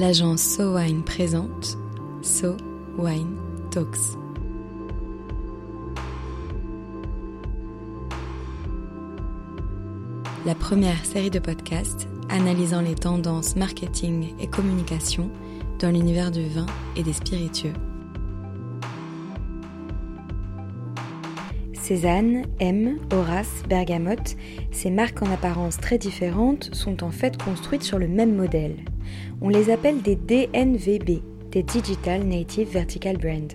l'agence So Wine présente So Wine Talks. La première série de podcasts analysant les tendances marketing et communication dans l'univers du vin et des spiritueux. Cézanne, M, Horace, Bergamote, ces marques en apparence très différentes sont en fait construites sur le même modèle. On les appelle des DNVB, des Digital Native Vertical Brand.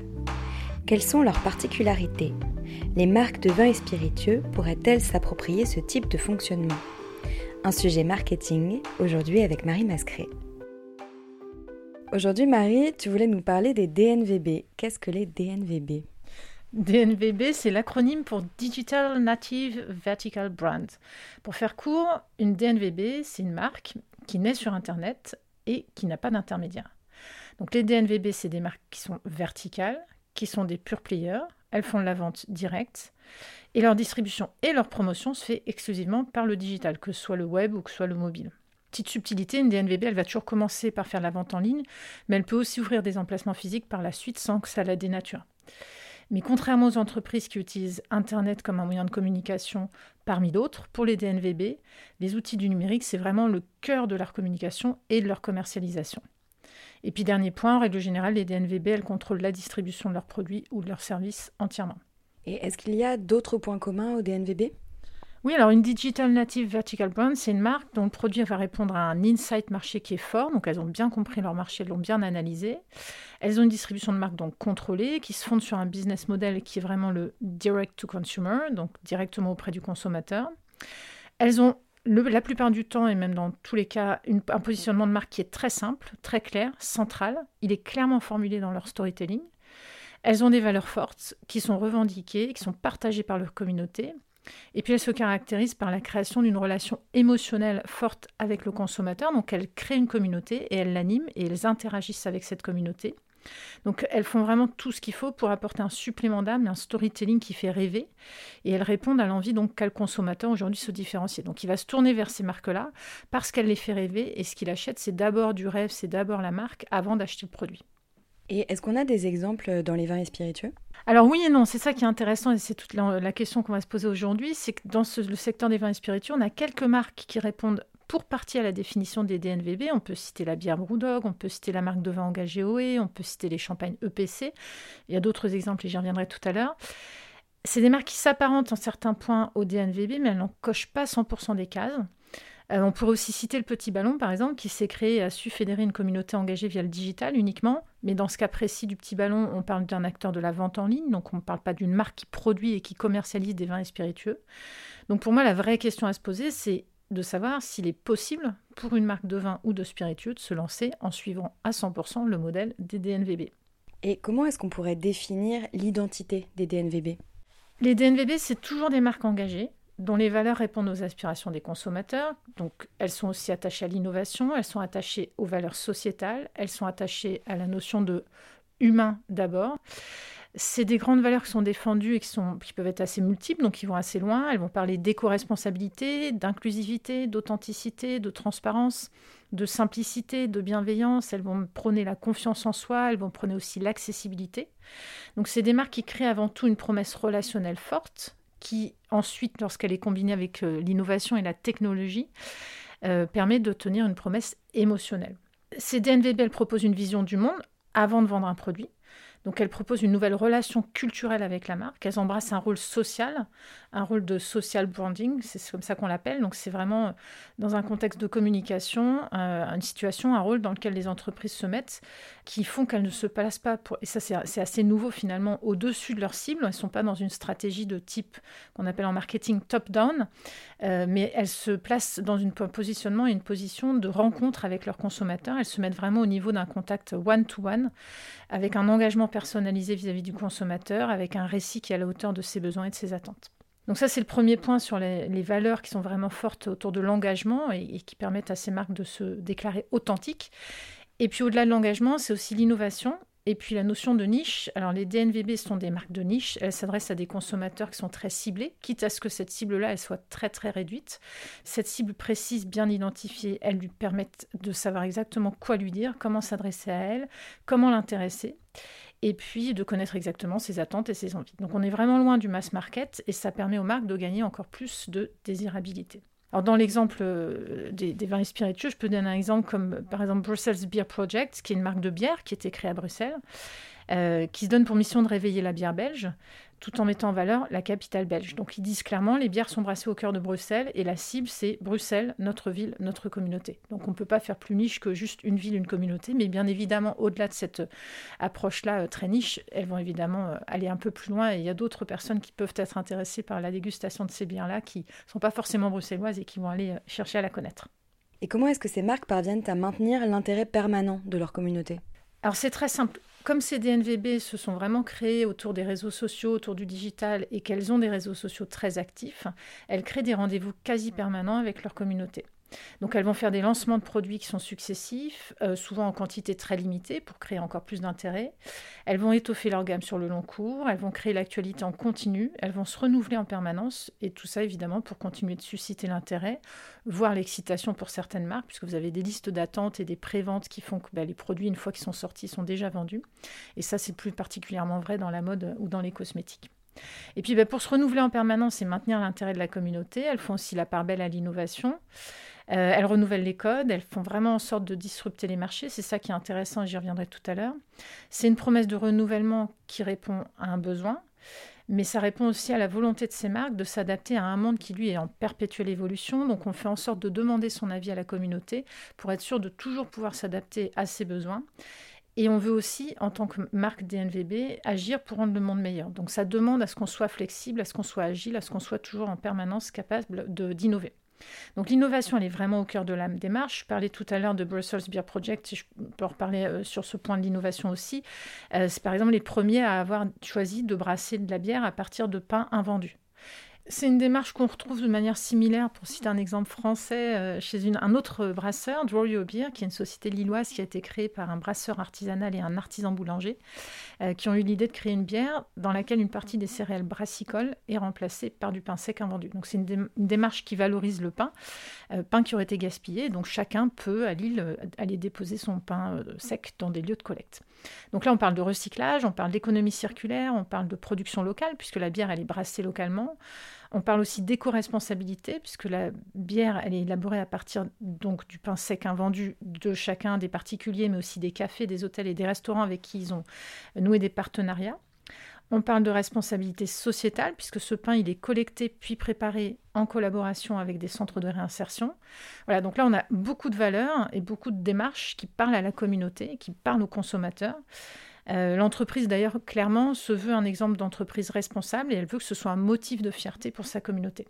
Quelles sont leurs particularités? Les marques de vins et spiritueux pourraient-elles s'approprier ce type de fonctionnement? Un sujet marketing, aujourd'hui avec Marie Mascret. Aujourd'hui Marie, tu voulais nous parler des DNVB. Qu'est-ce que les DNVB DNVB, c'est l'acronyme pour Digital Native Vertical Brand. Pour faire court, une DNVB, c'est une marque qui naît sur Internet et qui n'a pas d'intermédiaire. Donc les DNVB, c'est des marques qui sont verticales, qui sont des pure players. Elles font de la vente directe et leur distribution et leur promotion se fait exclusivement par le digital, que ce soit le web ou que ce soit le mobile. Petite subtilité, une DNVB, elle va toujours commencer par faire la vente en ligne, mais elle peut aussi ouvrir des emplacements physiques par la suite sans que ça la dénature. Mais contrairement aux entreprises qui utilisent Internet comme un moyen de communication parmi d'autres, pour les DNVB, les outils du numérique, c'est vraiment le cœur de leur communication et de leur commercialisation. Et puis dernier point, en règle générale, les DNVB, elles contrôlent la distribution de leurs produits ou de leurs services entièrement. Et est-ce qu'il y a d'autres points communs aux DNVB oui, alors une Digital Native Vertical Brand, c'est une marque dont le produit va répondre à un insight marché qui est fort. Donc elles ont bien compris leur marché, elles l'ont bien analysé. Elles ont une distribution de marque donc contrôlée, qui se fonde sur un business model qui est vraiment le direct to consumer, donc directement auprès du consommateur. Elles ont la plupart du temps, et même dans tous les cas, un positionnement de marque qui est très simple, très clair, central. Il est clairement formulé dans leur storytelling. Elles ont des valeurs fortes qui sont revendiquées, qui sont partagées par leur communauté. Et puis elle se caractérise par la création d'une relation émotionnelle forte avec le consommateur. Donc elles créent une communauté et elles l'animent et elles interagissent avec cette communauté. Donc elles font vraiment tout ce qu'il faut pour apporter un supplément d'âme, un storytelling qui fait rêver. Et elles répondent à l'envie donc qu'a le consommateur aujourd'hui se différencier. Donc il va se tourner vers ces marques-là parce qu'elles les fait rêver et ce qu'il achète c'est d'abord du rêve, c'est d'abord la marque avant d'acheter le produit. Et est-ce qu'on a des exemples dans les vins et spiritueux? Alors oui et non, c'est ça qui est intéressant et c'est toute la, question qu'on va se poser aujourd'hui, c'est que dans le secteur des vins et spiritueux, on a quelques marques qui répondent pour partie à la définition des DNVB. On peut citer la bière Brewdog, on peut citer la marque de vin engagée OE, on peut citer les champagnes EPC. Il y a d'autres exemples et j'y reviendrai tout à l'heure. C'est des marques qui s'apparentent en certains points aux DNVB, mais elles n'en cochent pas 100% des cases. Euh, on pourrait aussi citer le Petit Ballon, par exemple, qui s'est créé et a su fédérer une communauté engagée via le digital uniquement. Mais dans ce cas précis du Petit Ballon, on parle d'un acteur de la vente en ligne, donc on ne parle pas d'une marque qui produit et qui commercialise des vins et spiritueux. Donc pour moi, la vraie question à se poser, c'est de savoir s'il est possible pour une marque de vin ou de spiritueux de se lancer en suivant à 100% le modèle des DNVB. Et comment est-ce qu'on pourrait définir l'identité des DNVB Les DNVB, c'est toujours des marques engagées dont les valeurs répondent aux aspirations des consommateurs. Donc, elles sont aussi attachées à l'innovation, elles sont attachées aux valeurs sociétales, elles sont attachées à la notion de humain d'abord. C'est des grandes valeurs qui sont défendues et qui, sont, qui peuvent être assez multiples, donc qui vont assez loin. Elles vont parler d'éco-responsabilité, d'inclusivité, d'authenticité, de transparence, de simplicité, de bienveillance. Elles vont prôner la confiance en soi, elles vont prôner aussi l'accessibilité. Donc c'est des marques qui créent avant tout une promesse relationnelle forte, qui ensuite, lorsqu'elle est combinée avec euh, l'innovation et la technologie, euh, permet de tenir une promesse émotionnelle. Ces DNVB proposent une vision du monde avant de vendre un produit. Donc elles proposent une nouvelle relation culturelle avec la marque. Elles embrassent un rôle social, un rôle de social branding, c'est comme ça qu'on l'appelle. Donc c'est vraiment euh, dans un contexte de communication, euh, une situation, un rôle dans lequel les entreprises se mettent, qui font qu'elles ne se placent pas, et ça c'est assez nouveau finalement, au-dessus de leur cible. Elles ne sont pas dans une stratégie de type qu'on appelle en marketing top-down, euh, mais elles se placent dans un positionnement une position de rencontre avec leurs consommateurs. Elles se mettent vraiment au niveau d'un contact one-to-one, avec un engagement personnalisé vis-à-vis du consommateur, avec un récit qui est à la hauteur de ses besoins et de ses attentes. Donc ça, c'est le premier point sur les, valeurs qui sont vraiment fortes autour de l'engagement et, et, qui permettent à ces marques de se déclarer authentiques. Et puis au-delà de l'engagement, c'est aussi l'innovation Et puis la notion de niche, alors les DNVB sont des marques de niche, elles s'adressent à des consommateurs qui sont très ciblés, quitte à ce que cette cible-là, elle soit très très réduite. Cette cible précise, bien identifiée, elle lui permet de savoir exactement quoi lui dire, comment s'adresser à elle, comment l'intéresser et puis de connaître exactement ses attentes et ses envies. Donc on est vraiment loin du mass market et ça permet aux marques de gagner encore plus de désirabilité. Alors dans l'exemple euh, des, vins spiritueux, je peux donner un exemple comme par exemple Brussels Beer Project, qui est une marque de bière qui a été créée à Bruxelles, euh, qui se donne pour mission de réveiller la bière belge tout en mettant en valeur la capitale belge. Donc ils disent clairement, les bières sont brassées au cœur de Bruxelles et la cible c'est Bruxelles, notre ville, notre communauté. Donc on ne peut pas faire plus niche que juste une ville, une communauté, mais bien évidemment au-delà de cette euh, approche-là euh, très niche, elles vont évidemment euh, aller un peu plus loin et il y a d'autres personnes qui peuvent être intéressées par la dégustation de ces bières-là qui ne sont pas forcément bruxelloises et qui vont aller chercher à la connaître. Et comment est-ce que ces marques parviennent à maintenir l'intérêt permanent de leur communauté? Alors c'est très simple comme ces DNVB se sont vraiment créés autour des réseaux sociaux, autour du digital, et qu'elles ont des réseaux sociaux très actifs, elles créent des rendez-vous quasi permanents avec leur communauté. Donc elles vont faire des lancements de produits qui sont successifs, euh, souvent en quantité très limitée pour créer encore plus d'intérêt. Elles vont étoffer leur gamme sur le long cours, elles vont créer l'actualité en continu, elles vont se renouveler en permanence et tout ça évidemment pour continuer de susciter l'intérêt, voire l'excitation pour certaines marques puisque vous avez des listes d'attente et des préventes qui font que bah, les produits une fois qu'ils sont sortis sont déjà vendus. Et ça c'est plus particulièrement vrai dans la mode ou dans les cosmétiques. Et puis bah, pour se renouveler en permanence et maintenir l'intérêt de la communauté, elles font aussi la part belle à l'innovation. Euh, elles renouvellent les codes, elles font vraiment en sorte de disrupter les marchés. C'est ça qui est intéressant et j'y reviendrai tout à l'heure. C'est une promesse de renouvellement qui répond à un besoin, mais ça répond aussi à la volonté de ces marques de s'adapter à un monde qui, lui, est en perpétuelle évolution. Donc on fait en sorte de demander son avis à la communauté pour être sûr de toujours pouvoir s'adapter à ses besoins. Et on veut aussi, en tant que marque DNVB, agir pour rendre le monde meilleur. Donc ça demande à ce qu'on soit flexible, à ce qu'on soit agile, à ce qu'on soit toujours en permanence capable d'innover. Donc l'innovation, elle est vraiment au cœur de la démarche. Je parlais tout à l'heure de Brussels Beer Project, je peux reparler euh, sur ce point de l'innovation aussi. Euh, c'est par exemple les premiers à avoir choisi de brasser de la bière à partir de pain invendus. C'est une démarche qu'on retrouve de manière similaire, pour citer un exemple français, euh, chez un autre brasseur, Drorio Beer, qui est une société lilloise qui a été créée par un brasseur artisanal et un artisan boulanger, euh, qui ont eu l'idée de créer une bière dans laquelle une partie des céréales brassicoles est remplacée par du pain sec invendu. Donc c'est une, démarche qui valorise le pain, euh, pain qui aurait été gaspillé, donc chacun peut à Lille aller déposer son pain sec dans des lieux de collecte. Donc là on parle de recyclage, on parle d'économie circulaire, on parle de production locale, puisque la bière elle est brassée localement. On parle aussi d'éco-responsabilité, puisque la bière, est élaborée à partir donc du pain sec invendu de chacun des particuliers, mais aussi des cafés, des hôtels et des restaurants avec qui ils ont noué des partenariats. On parle de responsabilité sociétale, puisque ce pain, il est collecté puis préparé en collaboration avec des centres de réinsertion. Voilà, donc là, on a beaucoup de valeurs et beaucoup de démarches qui parlent à la communauté, qui parlent aux consommateurs. Euh, l'entreprise, d'ailleurs, clairement, se veut un exemple d'entreprise responsable et elle veut que ce soit un motif de fierté pour sa communauté.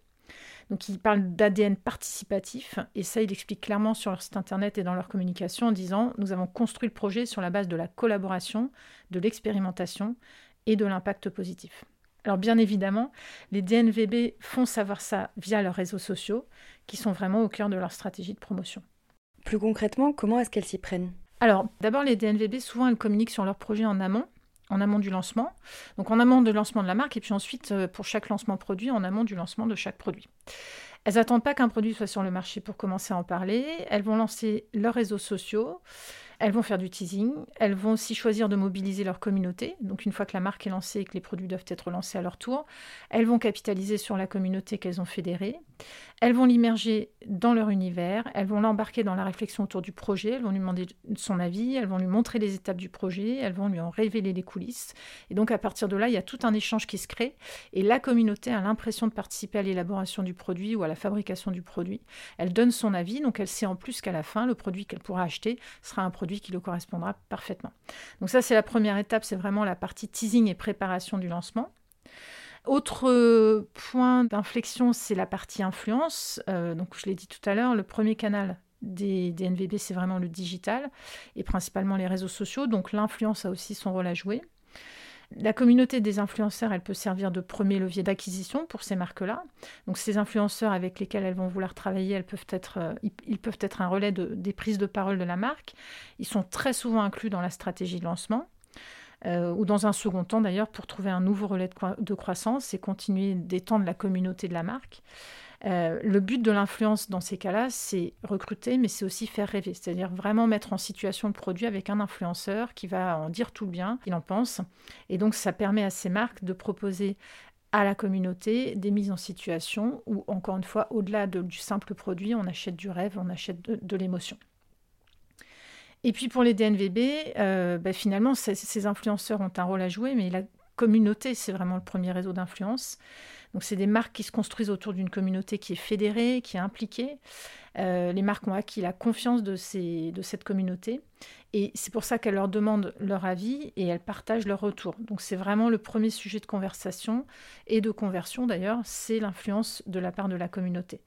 Donc, il parle d'ADN participatif et ça, il explique clairement sur leur site internet et dans leur communication en disant Nous avons construit le projet sur la base de la collaboration, de l'expérimentation et de l'impact positif. Alors, bien évidemment, les DNVB font savoir ça via leurs réseaux sociaux qui sont vraiment au cœur de leur stratégie de promotion. Plus concrètement, comment est-ce qu'elles s'y prennent? Alors, d'abord, les DNVB, souvent, elles communiquent sur leur projet en amont, en amont du lancement. Donc, en amont du lancement de la marque, et puis ensuite, euh, pour chaque lancement produit, en amont du lancement de chaque produit. Elles n'attendent pas qu'un produit soit sur le marché pour commencer à en parler. Elles vont lancer leurs réseaux sociaux. Elles vont faire du teasing, elles vont aussi choisir de mobiliser leur communauté. Donc une fois que la marque est lancée et que les produits doivent être lancés à leur tour, elles vont capitaliser sur la communauté qu'elles ont fédérée. Elles vont l'immerger dans leur univers, elles vont l'embarquer dans la réflexion autour du projet, elles vont lui demander son avis, elles vont lui montrer les étapes du projet, elles vont lui en révéler les coulisses. Et donc à partir de là, il y a tout un échange qui se crée et la communauté a l'impression de participer à l'élaboration du produit ou à la fabrication du produit. Elle donne son avis, donc elle sait en plus qu'à la fin, le produit qu'elle pourra acheter sera un produit qui lui correspondra parfaitement. Donc ça, c'est la première étape, c'est vraiment la partie teasing et préparation du lancement. Autre point d'inflexion, c'est la partie influence. Euh, donc je l'ai dit tout à l'heure, le premier canal des, des NVB, c'est vraiment le digital et principalement les réseaux sociaux. Donc l'influence a aussi son rôle à jouer. La communauté des influenceurs, elle peut servir de premier levier d'acquisition pour ces marques-là. Donc ces influenceurs avec lesquels elles vont vouloir travailler, peuvent être, euh, ils, peuvent être un relais de, des prises de parole de la marque. Ils sont très souvent inclus dans la stratégie de lancement. ou dans un second temps d'ailleurs pour trouver un nouveau relais de, croissance et continuer d'étendre la communauté de la marque. Euh, le but de l'influence dans ces cas-là, c'est recruter, mais c'est aussi faire rêver, c'est-à-dire vraiment mettre en situation le produit avec un influenceur qui va en dire tout le bien, qu'il en pense. Et donc ça permet à ces marques de proposer à la communauté des mises en situation où, encore une fois, au-delà du simple produit, on achète du rêve, on achète de, l'émotion. Et puis pour les DNVB, euh, ben, finalement, ces influenceurs ont un rôle à jouer, mais la communauté, c'est vraiment le premier réseau d'influence. Donc c'est des marques qui se construisent autour d'une communauté qui est fédérée, qui est impliquée. Euh, les marques ont acquis la confiance de, cette communauté et c'est pour ça qu'elles leur demandent leur avis et elles partagent leur retour. Donc c'est vraiment le premier sujet de conversation et de conversion d'ailleurs, c'est l'influence de la part de la communauté.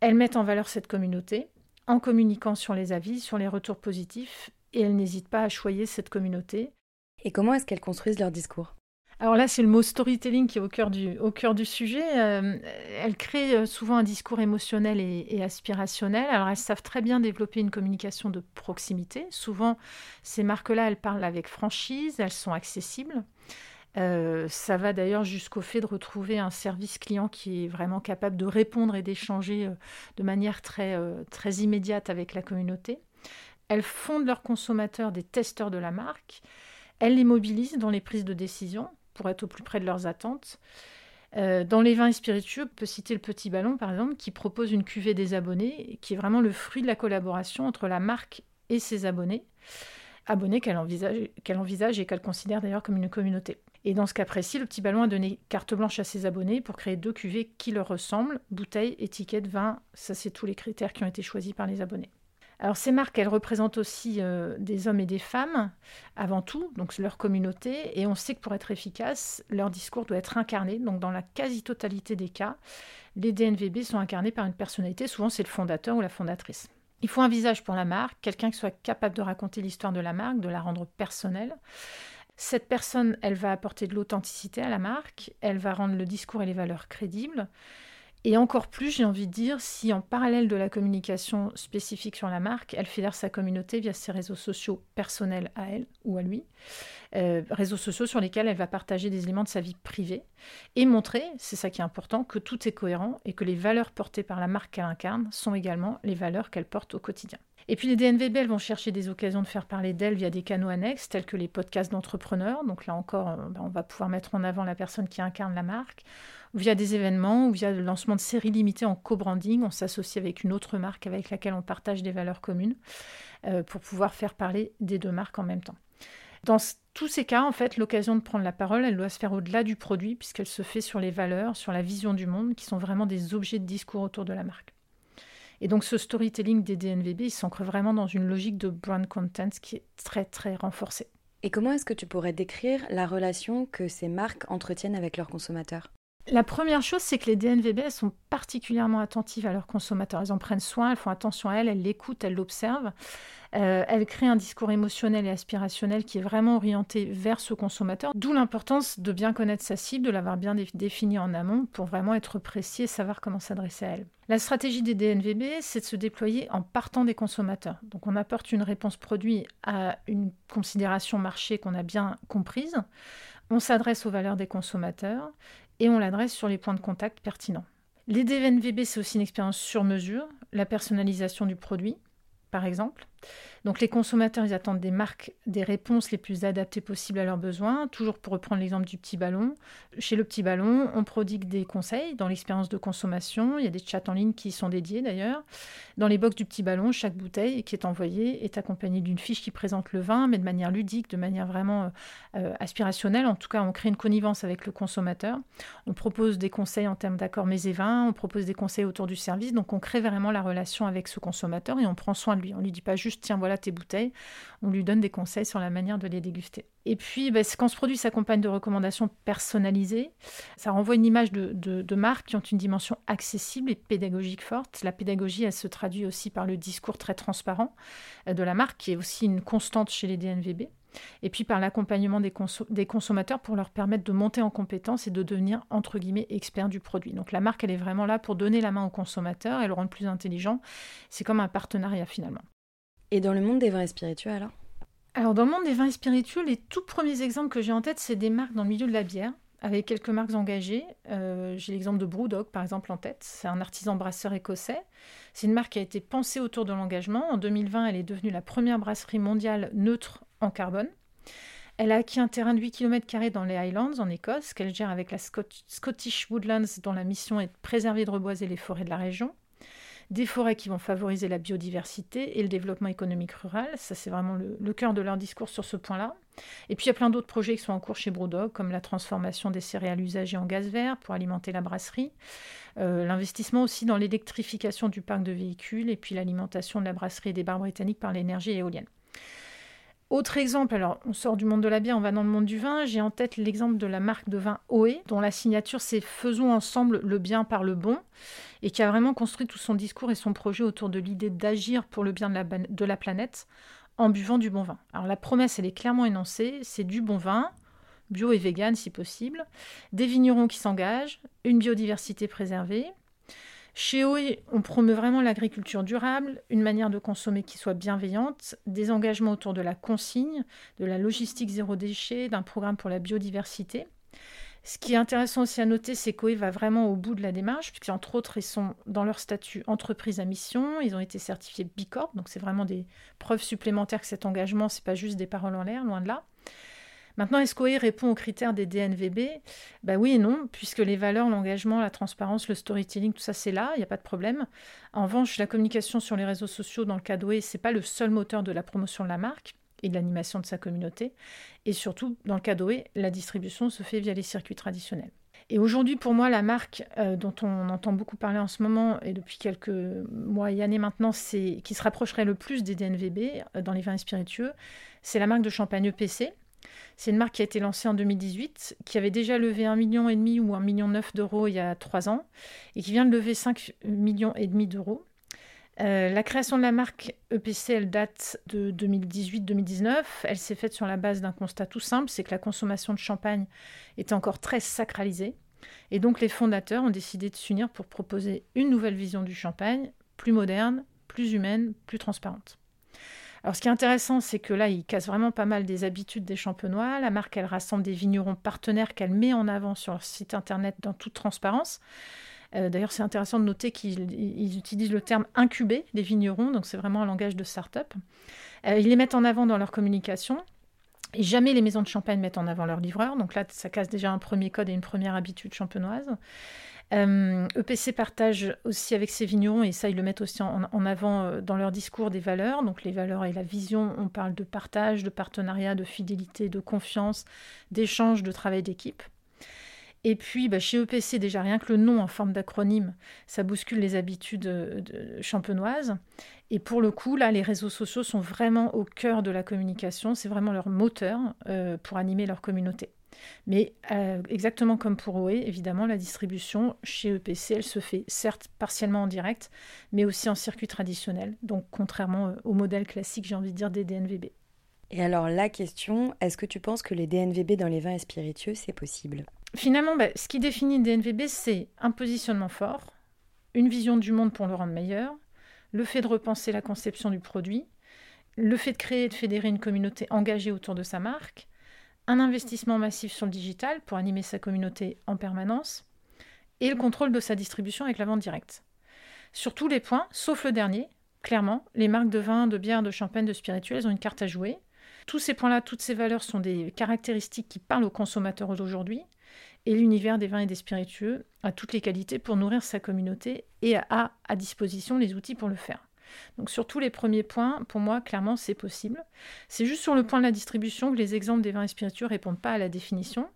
Elles mettent en valeur cette communauté en communiquant sur les avis, sur les retours positifs et elles n'hésitent pas à choyer cette communauté. Et comment est-ce qu'elles construisent leur discours? Alors là, c'est le mot storytelling qui est au cœur du, au cœur du sujet. Euh, elles créent euh, souvent un discours émotionnel et, aspirationnel. Alors elles savent très bien développer une communication de proximité. Souvent, ces marques-là, elles parlent avec franchise, elles sont accessibles. Euh, ça va d'ailleurs jusqu'au fait de retrouver un service client qui est vraiment capable de répondre et d'échanger de manière très, très immédiate avec la communauté. Elles font de leurs consommateurs des testeurs de la marque. Elles les mobilisent dans les prises de décision pour être au plus près de leurs attentes. Euh, dans les vins spiritueux, on peut citer le Petit Ballon, par exemple, qui propose une cuvée des abonnés, qui est vraiment le fruit de la collaboration entre la marque et ses abonnés, abonnés qu'elle envisage, qu'elle envisage et qu'elle considère d'ailleurs comme une communauté. Et dans ce cas précis, le Petit Ballon a donné carte blanche à ses abonnés pour créer deux cuvées qui leur ressemblent, bouteille, étiquette, vin, ça c'est tous les critères qui ont été choisis par les abonnés. Alors ces marques, elles représentent aussi euh, des hommes et des femmes, avant tout, donc leur communauté, et on sait que pour être efficace, leur discours doit être incarné. Donc dans la quasi-totalité des cas, les DNVB sont incarnés par une personnalité, souvent c'est le fondateur ou la fondatrice. Il faut un visage pour la marque, quelqu'un qui soit capable de raconter l'histoire de la marque, de la rendre personnelle. Cette personne, elle va apporter de l'authenticité à la marque, elle va rendre le discours et les valeurs crédibles. Et encore plus, j'ai envie de dire, si en parallèle de la communication spécifique sur la marque, elle fédère sa communauté via ses réseaux sociaux personnels à elle ou à lui, euh, réseaux sociaux sur lesquels elle va partager des éléments de sa vie privée et montrer, c'est ça qui est important, que tout est cohérent et que les valeurs portées par la marque qu'elle incarne sont également les valeurs qu'elle porte au quotidien. Et puis les DNVB, elles vont chercher des occasions de faire parler d'elles via des canaux annexes tels que les podcasts d'entrepreneurs. Donc là encore, euh, ben, on va pouvoir mettre en avant la personne qui incarne la marque via des événements ou via le lancement de séries limitées en co-branding. On s'associe avec une autre marque avec laquelle on partage des valeurs communes euh, pour pouvoir faire parler des deux marques en même temps. Dans tous ces cas, en fait, l'occasion de prendre la parole, elle doit se faire au-delà du produit, puisqu'elle se fait sur les valeurs, sur la vision du monde, qui sont vraiment des objets de discours autour de la marque. Et donc ce storytelling des DNVB, il s'ancre vraiment dans une logique de brand content qui est très très renforcée. Et comment est-ce que tu pourrais décrire la relation que ces marques entretiennent avec leurs consommateurs? La première chose, c'est que les DNVB sont particulièrement attentives à leurs consommateurs. Elles en prennent soin, elles font attention à elles, elles l'écoutent, elles l'observent. Euh, elles créent un discours émotionnel et aspirationnel qui est vraiment orienté vers ce consommateur, d'où l'importance de bien connaître sa cible, de l'avoir bien définie en amont pour vraiment être précis et savoir comment s'adresser à elle. La stratégie des DNVB, c'est de se déployer en partant des consommateurs. Donc on apporte une réponse produit à une considération marché qu'on a bien comprise. On s'adresse aux valeurs des consommateurs et on l'adresse sur les points de contact pertinents. Les DNVB, c'est aussi une expérience sur mesure, la personnalisation du produit, par exemple. Donc les consommateurs, ils attendent des marques, des réponses les plus adaptées possibles à leurs besoins. Toujours pour reprendre l'exemple du petit ballon. Chez le petit ballon, on prodigue des conseils dans l'expérience de consommation. Il y a des chats en ligne qui sont dédiés d'ailleurs. Dans les box du petit ballon, chaque bouteille qui est envoyée est accompagnée d'une fiche qui présente le vin, mais de manière ludique, de manière vraiment euh, aspirationnelle. En tout cas, on crée une connivence avec le consommateur. On propose des conseils en termes d'accords mets et. On propose des conseils autour du service. Donc on crée vraiment la relation avec ce consommateur et on prend soin de lui. On lui dit pas tiens voilà tes bouteilles, on lui donne des conseils sur la manière de les déguster. Et puis, bah, quand ce produit s'accompagne de recommandations personnalisées, ça renvoie une image de, marques qui ont une dimension accessible et pédagogique forte. La pédagogie, elle se traduit aussi par le discours très transparent euh, de la marque, qui est aussi une constante chez les DNVB et puis par l'accompagnement des, des, consommateurs pour leur permettre de monter en compétence et de devenir, entre guillemets, experts du produit. Donc la marque, elle est vraiment là pour donner la main aux consommateurs et le rendre plus intelligent. C'est comme un partenariat finalement. Et dans le monde des vins spiritueux alors? Alors dans le monde des vins spiritueux, les tout premiers exemples que j'ai en tête, c'est des marques dans le milieu de la bière, avec quelques marques engagées. Euh, j'ai l'exemple de Brewdog, par exemple, en tête. C'est un artisan brasseur écossais. C'est une marque qui a été pensée autour de l'engagement. En 2020, elle est devenue la première brasserie mondiale neutre en carbone. Elle a acquis un terrain de 8 km dans les Highlands, en Écosse, qu'elle gère avec la Scottish Woodlands, dont la mission est de préserver et de reboiser les forêts de la région des forêts qui vont favoriser la biodiversité et le développement économique rural. Ça, c'est vraiment le, cœur de leur discours sur ce point-là. Et puis, il y a plein d'autres projets qui sont en cours chez Brodog, comme la transformation des céréales usagées en gaz vert pour alimenter la brasserie, euh, l'investissement aussi dans l'électrification du parc de véhicules et puis l'alimentation de la brasserie et des bars britanniques par l'énergie éolienne. Autre exemple, alors on sort du monde de la bière, on va dans le monde du vin. J'ai en tête l'exemple de la marque de vin OE, dont la signature c'est Faisons ensemble le bien par le bon, et qui a vraiment construit tout son discours et son projet autour de l'idée d'agir pour le bien de la, de la planète en buvant du bon vin. Alors la promesse, elle est clairement énoncée, c'est du bon vin, bio et vegan si possible, des vignerons qui s'engagent, une biodiversité préservée, chez OE, on promeut vraiment l'agriculture durable, une manière de consommer qui soit bienveillante, des engagements autour de la consigne, de la logistique zéro déchet, d'un programme pour la biodiversité. Ce qui est intéressant aussi à noter, c'est qu'OE va vraiment au bout de la démarche, puisqu'entre autres, ils sont dans leur statut entreprise à mission, ils ont été certifiés Bicorp, donc c'est vraiment des preuves supplémentaires que cet engagement, c'est pas juste des paroles en l'air, loin de là. Maintenant, est-ce qu'OE répond aux critères des DNVB Ben oui et non, puisque les valeurs, l'engagement, la transparence, le storytelling, tout ça c'est là, il n'y a pas de problème. En revanche, la communication sur les réseaux sociaux dans le cas d'OE, ce n'est pas le seul moteur de la promotion de la marque et de l'animation de sa communauté. Et surtout, dans le cas d'OE, la distribution se fait via les circuits traditionnels. Et aujourd'hui, pour moi, la marque euh, dont on entend beaucoup parler en ce moment et depuis quelques mois et années maintenant, qui se rapprocherait le plus des DNVB euh, dans les vins spiritueux, c'est la marque de champagne EPC, c'est une marque qui a été lancée en 2018, qui avait déjà levé 1,5 million ou 1,9 million d'euros il y a 3 ans, et qui vient de lever 5,5 millions d'euros. Euh, la création de la marque EPC, date de 2018-2019. Elle s'est faite sur la base d'un constat tout simple, c'est que la consommation de champagne était encore très sacralisée. Et donc les fondateurs ont décidé de s'unir pour proposer une nouvelle vision du champagne, plus moderne, plus humaine, plus transparente. Alors, ce qui est intéressant, c'est que là, il casse vraiment pas mal des habitudes des champenois. La marque, elle rassemble des vignerons partenaires qu'elle met en avant sur leur site internet dans toute transparence. Euh, d'ailleurs, c'est intéressant de noter qu'ils utilisent le terme incuber les vignerons, donc c'est vraiment un langage de start-up. Euh, ils les mettent en avant dans leur communication. Et jamais les maisons de champagne mettent en avant leurs livreurs. Donc là, ça casse déjà un premier code et une première habitude champenoise. EPC euh, e partage aussi avec ses vignerons, et ça ils le mettent aussi en, avant euh, dans leur discours des valeurs. Donc les valeurs et la vision, on parle de partage, de partenariat, de fidélité, de confiance, d'échange, de travail d'équipe. Et puis, bah, chez EPC, déjà rien que le nom en forme d'acronyme, ça bouscule les habitudes euh, champenoises. Et pour le coup, là, les réseaux sociaux sont vraiment au cœur de la communication. C'est vraiment leur moteur pour animer leur communauté. Mais euh, exactement comme pour OE, évidemment, la distribution chez EPC, elle se fait certes partiellement en direct, mais aussi en circuit traditionnel, donc contrairement euh, au modèle classique, j'ai envie de dire, des DNVB. Et alors la question, est-ce que tu penses que les DNVB dans les vins et spiritueux, c'est possible? Finalement, bah, ce qui définit une DNVB, c'est un positionnement fort, une vision du monde pour le rendre meilleur, le fait de repenser la conception du produit, le fait de créer et de fédérer une communauté engagée autour de sa marque, un investissement massif sur le digital pour animer sa communauté en permanence, et le contrôle de sa distribution avec la vente directe. Sur tous les points, sauf le dernier, clairement, les marques de vin, de bière, de champagne, de spirituels ont une carte à jouer. Tous ces points-là, toutes ces valeurs sont des caractéristiques qui parlent aux consommateurs d'aujourd'hui, et l'univers des vins et des spiritueux a toutes les qualités pour nourrir sa communauté et a à disposition les outils pour le faire. Donc sur tous les premiers points, pour moi, clairement, c'est possible. C'est juste sur le point de la distribution que les exemples des vins et spiritueux répondent pas à la définition.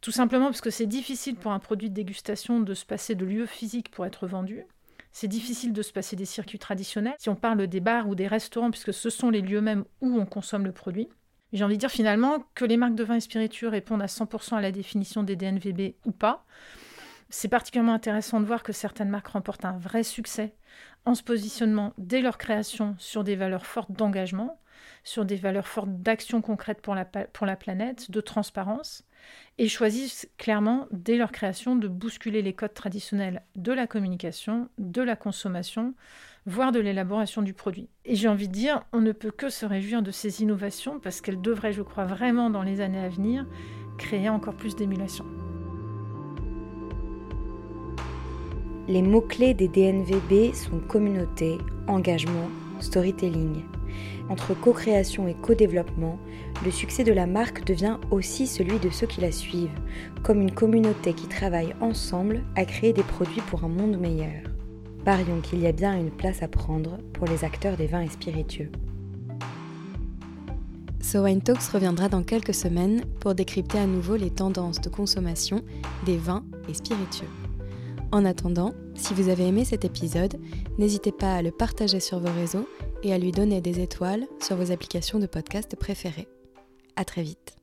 Tout simplement parce que c'est difficile pour un produit de dégustation de se passer de lieux physiques pour être vendu. C'est difficile de se passer des circuits traditionnels. Si on parle des bars ou des restaurants, puisque ce sont les lieux mêmes où on consomme le produit. J'ai envie de dire finalement que les marques de vins et spiritueux répondent à 100% à la définition des DNVB ou pas. C'est particulièrement intéressant de voir que certaines marques remportent un vrai succès en se positionnant dès leur création sur des valeurs fortes d'engagement, sur des valeurs fortes d'action concrète pour la, planète, de transparence. et choisissent clairement, dès leur création, de bousculer les codes traditionnels de la communication, de la consommation, voire de l'élaboration du produit. Et j'ai envie de dire, on ne peut que se réjouir de ces innovations parce qu'elles devraient, je crois vraiment, dans les années à venir, créer encore plus d'émulation. Les mots-clés des DNVB sont communauté, engagement, storytelling. Entre co-création et co-développement, le succès de la marque devient aussi celui de ceux qui la suivent, comme une communauté qui travaille ensemble à créer des produits pour un monde meilleur. Parions qu'il y a bien une place à prendre pour les acteurs des vins et spiritueux. So Wine Talks reviendra dans quelques semaines pour décrypter à nouveau les tendances de consommation des vins et spiritueux. En attendant, si vous avez aimé cet épisode, n'hésitez pas à le partager sur vos réseaux et à lui donner des étoiles sur vos applications de podcast préférées. À très vite.